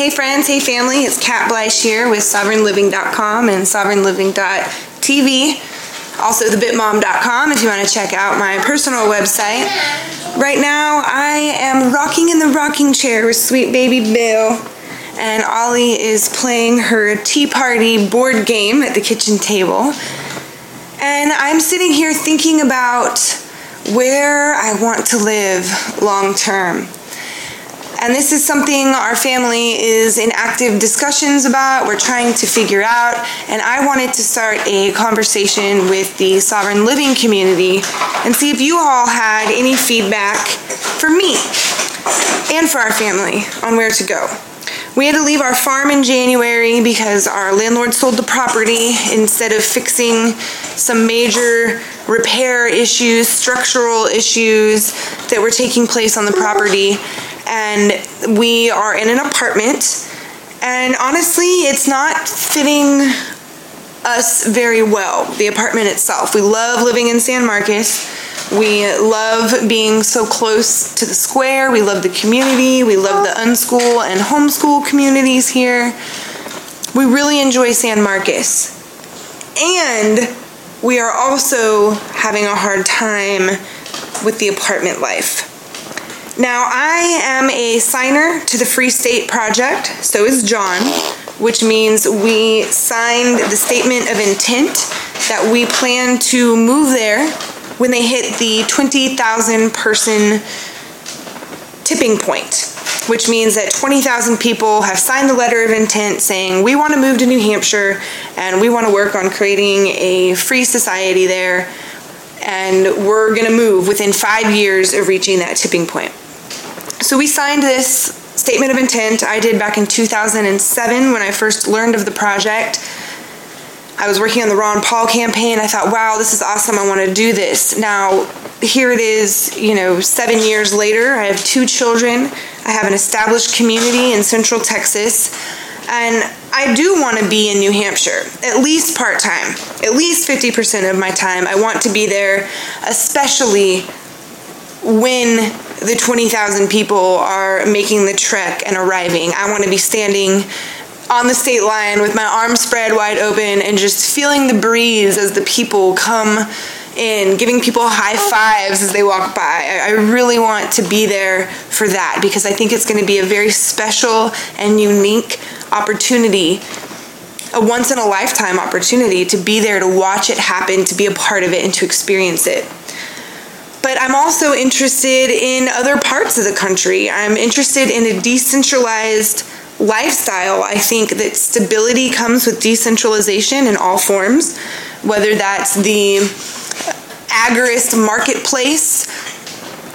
Hey friends, hey family, it's Kat Bleish here with sovereignliving.com and sovereignliving.tv. Also thebitmom.com if you want to check out my personal website. Right now I am rocking in the rocking chair with sweet baby Bill and Ollie is playing her tea party board game at the kitchen table. And I'm sitting here thinking about where I want to live long term. And this is something our family is in active discussions about. We're trying to figure out. And I wanted to start a conversation with the sovereign living community and see if you all had any feedback for me and for our family on where to go. We had to leave our farm in January because our landlord sold the property instead of fixing some major repair issues, structural issues that were taking place on the property and we are in an apartment. And honestly, it's not fitting us very well, the apartment itself. We love living in San Marcos. We love being so close to the square. We love the community. We love the unschool and homeschool communities here. We really enjoy San Marcos. And we are also having a hard time with the apartment life. Now, I am a signer to the Free State Project, so is John, which means we signed the statement of intent that we plan to move there when they hit the 20,000 person tipping point, which means that 20,000 people have signed the letter of intent saying, We want to move to New Hampshire and we want to work on creating a free society there. And we're going to move within five years of reaching that tipping point. So we signed this statement of intent I did back in 2007 when I first learned of the project. I was working on the Ron Paul campaign. I thought, wow, this is awesome. I want to do this. Now, here it is, you know, seven years later. I have two children. I have an established community in Central Texas. And I do want to be in New Hampshire, at least part time, at least 50% of my time. I want to be there, especially when the 20,000 people are making the trek and arriving. I want to be standing on the state line with my arms spread wide open and just feeling the breeze as the people come in, giving people high fives as they walk by. I really want to be there for that because I think it's going to be a very special and unique opportunity, a once in a lifetime opportunity to be there to watch it happen, to be a part of it, and to experience it but I'm also interested in other parts of the country. I'm interested in a decentralized lifestyle. I think that stability comes with decentralization in all forms, whether that's the agorist marketplace,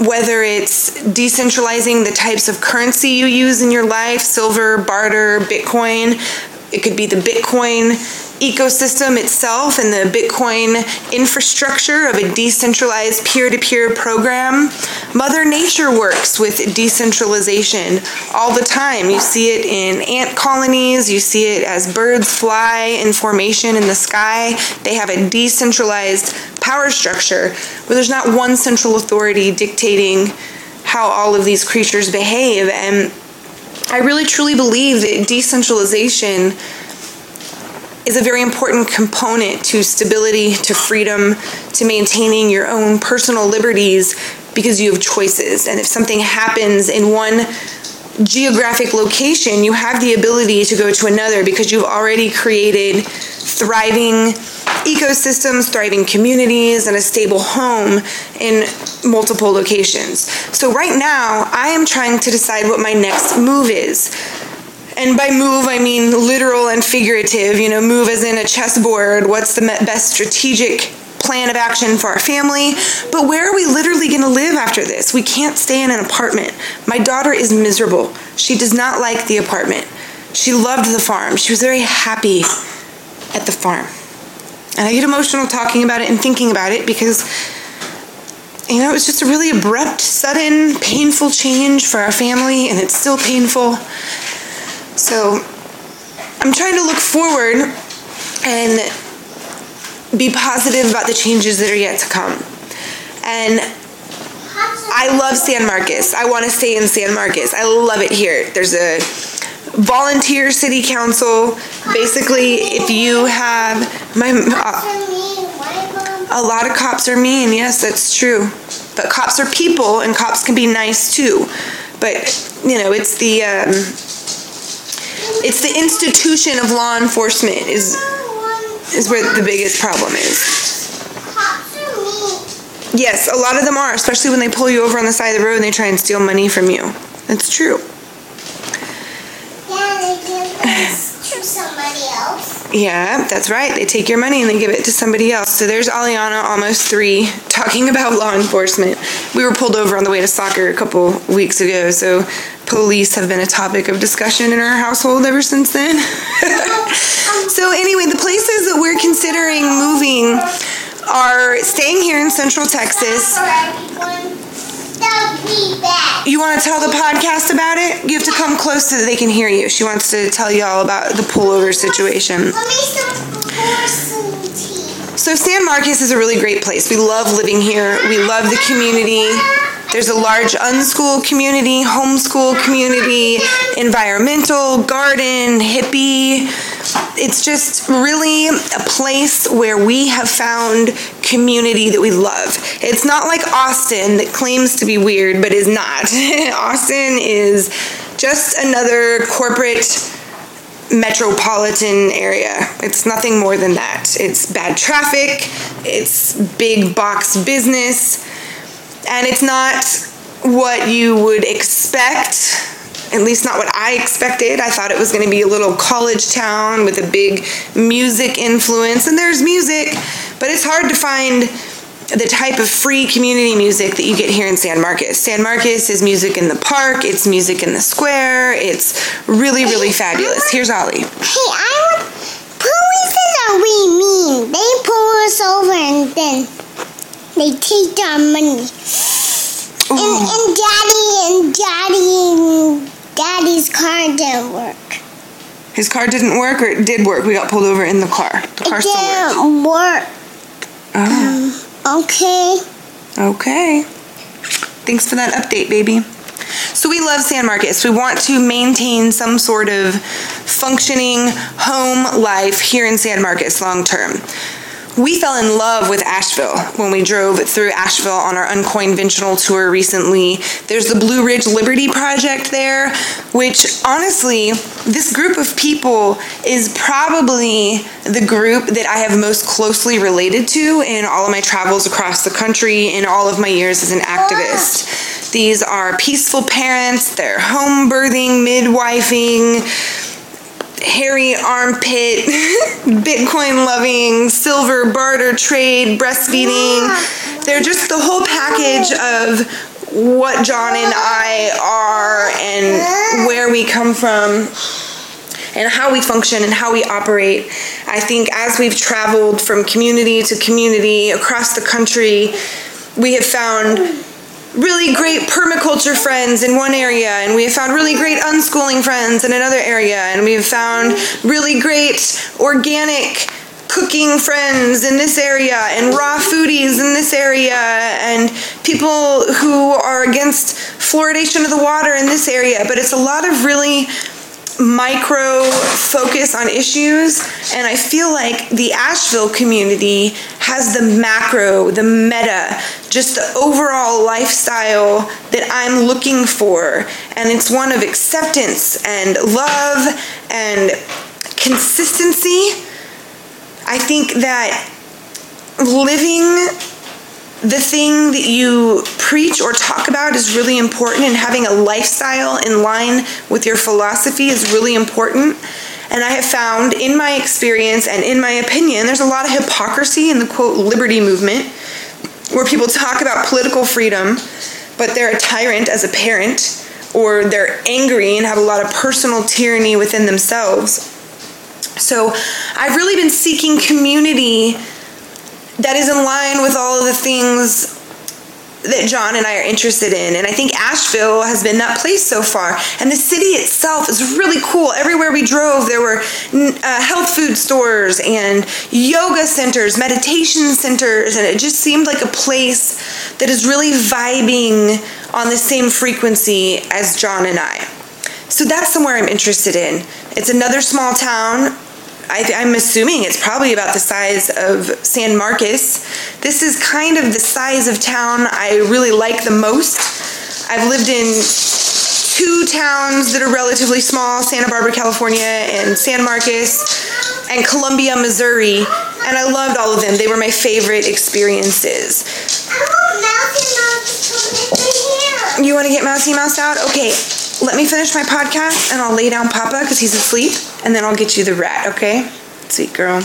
whether it's decentralizing the types of currency you use in your life silver, barter, Bitcoin. It could be the Bitcoin ecosystem itself and the Bitcoin infrastructure of a decentralized peer to peer program. Mother Nature works with decentralization all the time. You see it in ant colonies, you see it as birds fly in formation in the sky. They have a decentralized power structure where there's not one central authority dictating how all of these creatures behave. And I really truly believe that decentralization is a very important component to stability, to freedom, to maintaining your own personal liberties because you have choices. And if something happens in one geographic location, you have the ability to go to another because you've already created thriving ecosystems, thriving communities, and a stable home in multiple locations. So, right now, I am trying to decide what my next move is. And by move, I mean literal and figurative. You know, move as in a chessboard. What's the best strategic plan of action for our family? But where are we literally going to live after this? We can't stay in an apartment. My daughter is miserable. She does not like the apartment. She loved the farm. She was very happy at the farm. And I get emotional talking about it and thinking about it because, you know, it was just a really abrupt, sudden, painful change for our family, and it's still painful. So I'm trying to look forward and be positive about the changes that are yet to come. And I love San Marcos. I want to stay in San Marcos. I love it here. There's a volunteer city council. Basically, if you have my uh, a lot of cops are mean. Yes, that's true. But cops are people, and cops can be nice too. But you know, it's the um, it's the institution of law enforcement is is where the biggest problem is. Yes, a lot of them are, especially when they pull you over on the side of the road and they try and steal money from you. That's true. Yeah, they give to somebody else. Yeah, that's right. They take your money and they give it to somebody else. So there's Aliana, almost three, talking about law enforcement. We were pulled over on the way to soccer a couple weeks ago, so police have been a topic of discussion in our household ever since then. so anyway, the places that we're considering moving are staying here in Central Texas. You want to tell the podcast about it? You have to come close so that they can hear you. She wants to tell you all about the pullover situation. So San Marcos is a really great place. We love living here. We love the community. There's a large unschool community, homeschool community, environmental, garden, hippie. It's just really a place where we have found community that we love. It's not like Austin that claims to be weird but is not. Austin is just another corporate metropolitan area. It's nothing more than that. It's bad traffic, it's big box business, and it's not what you would expect. At least not what I expected. I thought it was going to be a little college town with a big music influence, and there's music, but it's hard to find the type of free community music that you get here in San Marcos. San Marcos is music in the park, it's music in the square, it's really, really fabulous. Here's Ollie. Hey, I want. Police are really mean. They pull us over and then they take our money. And, and daddy and daddy and daddy's car didn't work. His car didn't work, or it did work? We got pulled over in the car. The car it still worked. didn't work. Oh, um, Okay. okay. Thanks for that update, baby. So we love San Marcos. We want to maintain some sort of functioning home life here in San Marcos long term. We fell in love with Asheville when we drove through Asheville on our unconventional tour recently. There's the Blue Ridge Liberty Project there, which honestly, this group of people is probably the group that I have most closely related to in all of my travels across the country, in all of my years as an activist. These are peaceful parents, they're home birthing, midwifing, hairy armpit, Bitcoin loving, silver barter trade, breastfeeding. They're just the whole package of what John and I are and where we come from and how we function and how we operate. I think as we've traveled from community to community across the country, we have found really great permaculture friends in one area, and we have found really great unschooling friends in another area, and we have found really great organic cooking friends in this area and raw foodies in this area and people who are against fluoridation of the water in this area. But it's a lot of really micro focus on issues and i feel like the asheville community has the macro the meta just the overall lifestyle that i'm looking for. And it's one of acceptance and love and consistency. I think that living the thing that you preach or talk about is really important, and having a lifestyle in line with your philosophy is really important. And I have found, in my experience and in my opinion, there's a lot of hypocrisy in the quote liberty movement, where people talk about political freedom, but they're a tyrant as a parent, or they're angry and have a lot of personal tyranny within themselves. So I've really been seeking community that is in line with all of the things that John and I are interested in. And I think Asheville has been that place so far. And the city itself is really cool. Everywhere we drove, there were uh, health food stores and yoga centers, meditation centers, and it just seemed like a place that is really vibing on the same frequency as John and I. So that's somewhere I'm interested in. It's another small town. I, am assuming it's probably about the size of San Marcos. This is kind of the size of town I really like the most. I've lived in two towns that are relatively small Santa Barbara, California, and San Marcos, and Columbia, Missouri, and I loved all of them. They were my favorite experiences. You want to get Mousy Mouse out? Okay, let me finish my podcast and I'll lay down Papa because he's asleep, and then I'll get you the rat, okay? Sweet girl.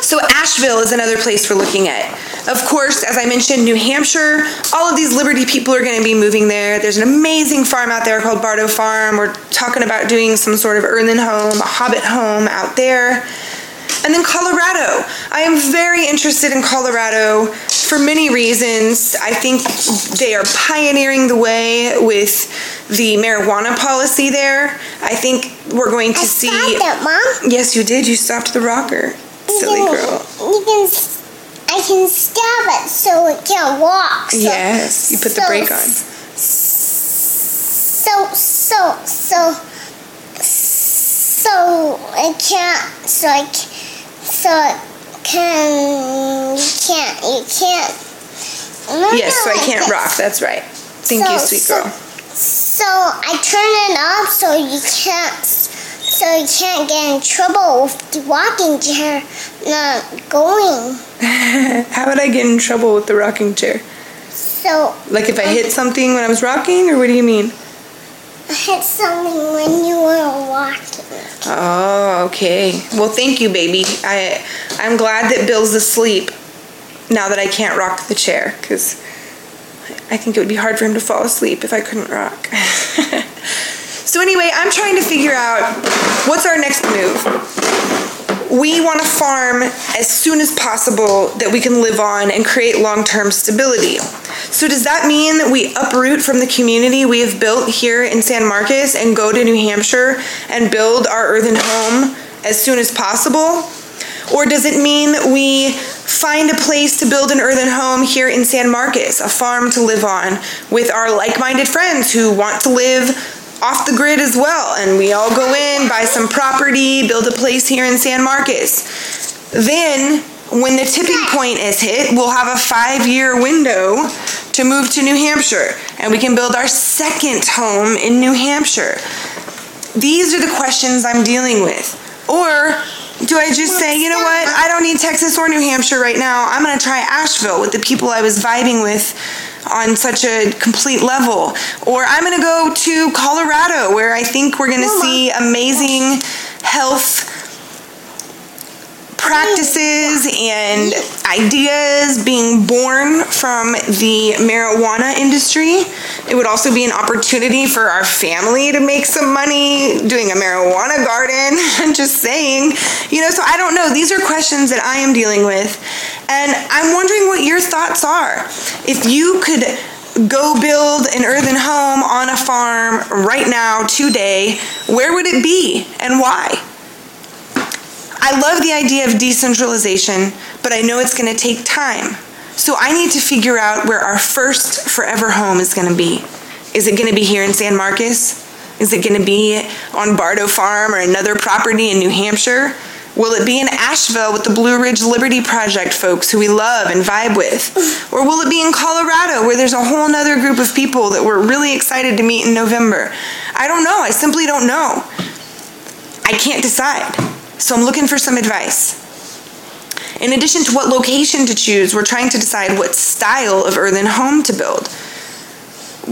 So, Asheville is another place we're looking at. Of course, as I mentioned, New Hampshire, all of these Liberty people are going to be moving there. There's an amazing farm out there called Bardo Farm. We're talking about doing some sort of earthen home, a hobbit home out there. And then Colorado. I am very interested in Colorado for many reasons. I think they are pioneering the way with the marijuana policy there. I think we're going to I see. It, Mom. Yes, you did. You stopped the rocker. Silly girl. You can, I can stop it so it can't walk. So, yes, you put so, the brake on. So, so, so, so I can't. So I can't so can you can't you can't. No, yes, so I can't rock. That's right. Thank so, you, sweet girl. So, I turn it off so you can't so you can't get in trouble with the rocking chair not going. How would I get in trouble with the rocking chair? So like if I hit something when I was rocking, or what do you mean? I hit something when you were walking. Oh, okay. Well, thank you, baby. I I'm glad that Bill's asleep now that I can't rock the chair because I think it would be hard for him to fall asleep if I couldn't rock. so anyway, I'm trying to figure out what's our next move we want to farm as soon as possible that we can live on and create long term stability. So, does that mean that we uproot from the community we have built here in San Marcos and go to New Hampshire and build our earthen home as soon as possible? Or does it mean that we find a place to build an earthen home here in San Marcos, a farm to live on, with our like minded friends who want to live off the grid as well. And we all go in, buy some property, build a place here in San Marcos. Then, when the tipping point is hit, we'll have a five year window to move to New Hampshire and we can build our second home in New Hampshire. These are the questions I'm dealing with. Or do I just say, you know what, I don't need Texas or New Hampshire right now. I'm going to try Asheville with the people I was vibing with on such a complete level. Or I'm going to go to Colorado where I think we're going to see amazing health practices and ideas being born from the marijuana industry. It would also be an opportunity for our family to make some money doing a marijuana garden. I'm Just saying. You know, so I don't know. These are questions that I am dealing with. And I'm wondering what your thoughts are. If you could go build an earthen home on a farm right now, today, where would it be and why? I love the idea of decentralization, but I know it's going to take time. So I need to figure out where our first forever home is going to be. Is it going to be here in San Marcos? Is it going to be on Bardo Farm or another property in New Hampshire? Will it be in Asheville with the Blue Ridge Liberty Project folks who we love and vibe with? Or will it be in Colorado where there's a whole other group of people that we're really excited to meet in November? I don't know. I simply don't know. I can't decide. So I'm looking for some advice. In addition to what location to choose, we're trying to decide what style of earthen home to build.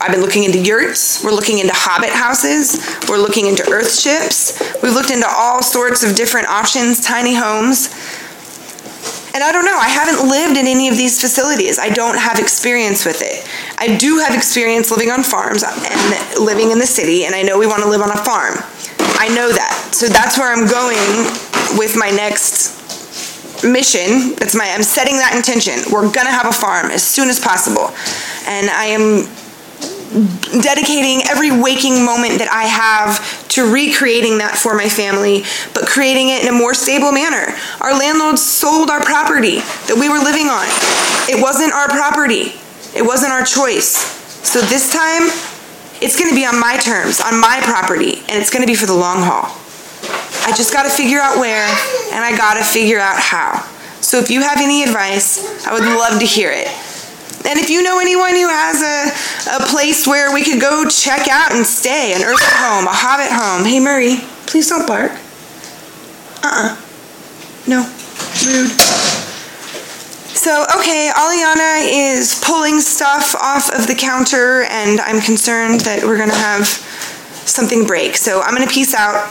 I've been looking into yurts, we're looking into hobbit houses, we're looking into earth ships, we've looked into all sorts of different options, tiny homes. And I don't know, I haven't lived in any of these facilities. I don't have experience with it. I do have experience living on farms and living in the city, and I know we want to live on a farm. I know that. So that's where I'm going with my next mission. That's my I'm setting that intention. We're going to have a farm as soon as possible. And I am dedicating every waking moment that I have to recreating that for my family, but creating it in a more stable manner. Our landlords sold our property that we were living on. It wasn't our property. It wasn't our choice. So this time it's going to be on my terms, on my property, and it's going to be for the long haul. I just got to figure out where, and I got to figure out how. So if you have any advice, I would love to hear it. And if you know anyone who has a, a place where we could go check out and stay, an Earth home, a Hobbit home. Hey, Murray, please don't bark. Uh-uh. No. Rude. So, okay, Aliana is pulling stuff off of the counter, and I'm concerned that we're gonna have something break. So I'm gonna peace out.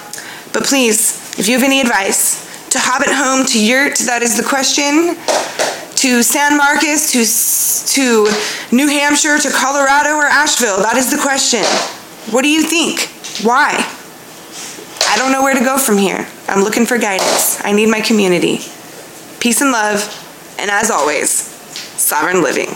But please, if you have any advice, to Hobbit Home, to Yurt, that is the question. To San Marcos, to, to New Hampshire, to Colorado, or Asheville, that is the question. What do you think? Why? I don't know where to go from here. I'm looking for guidance. I need my community. Peace and love, and as always, sovereign living.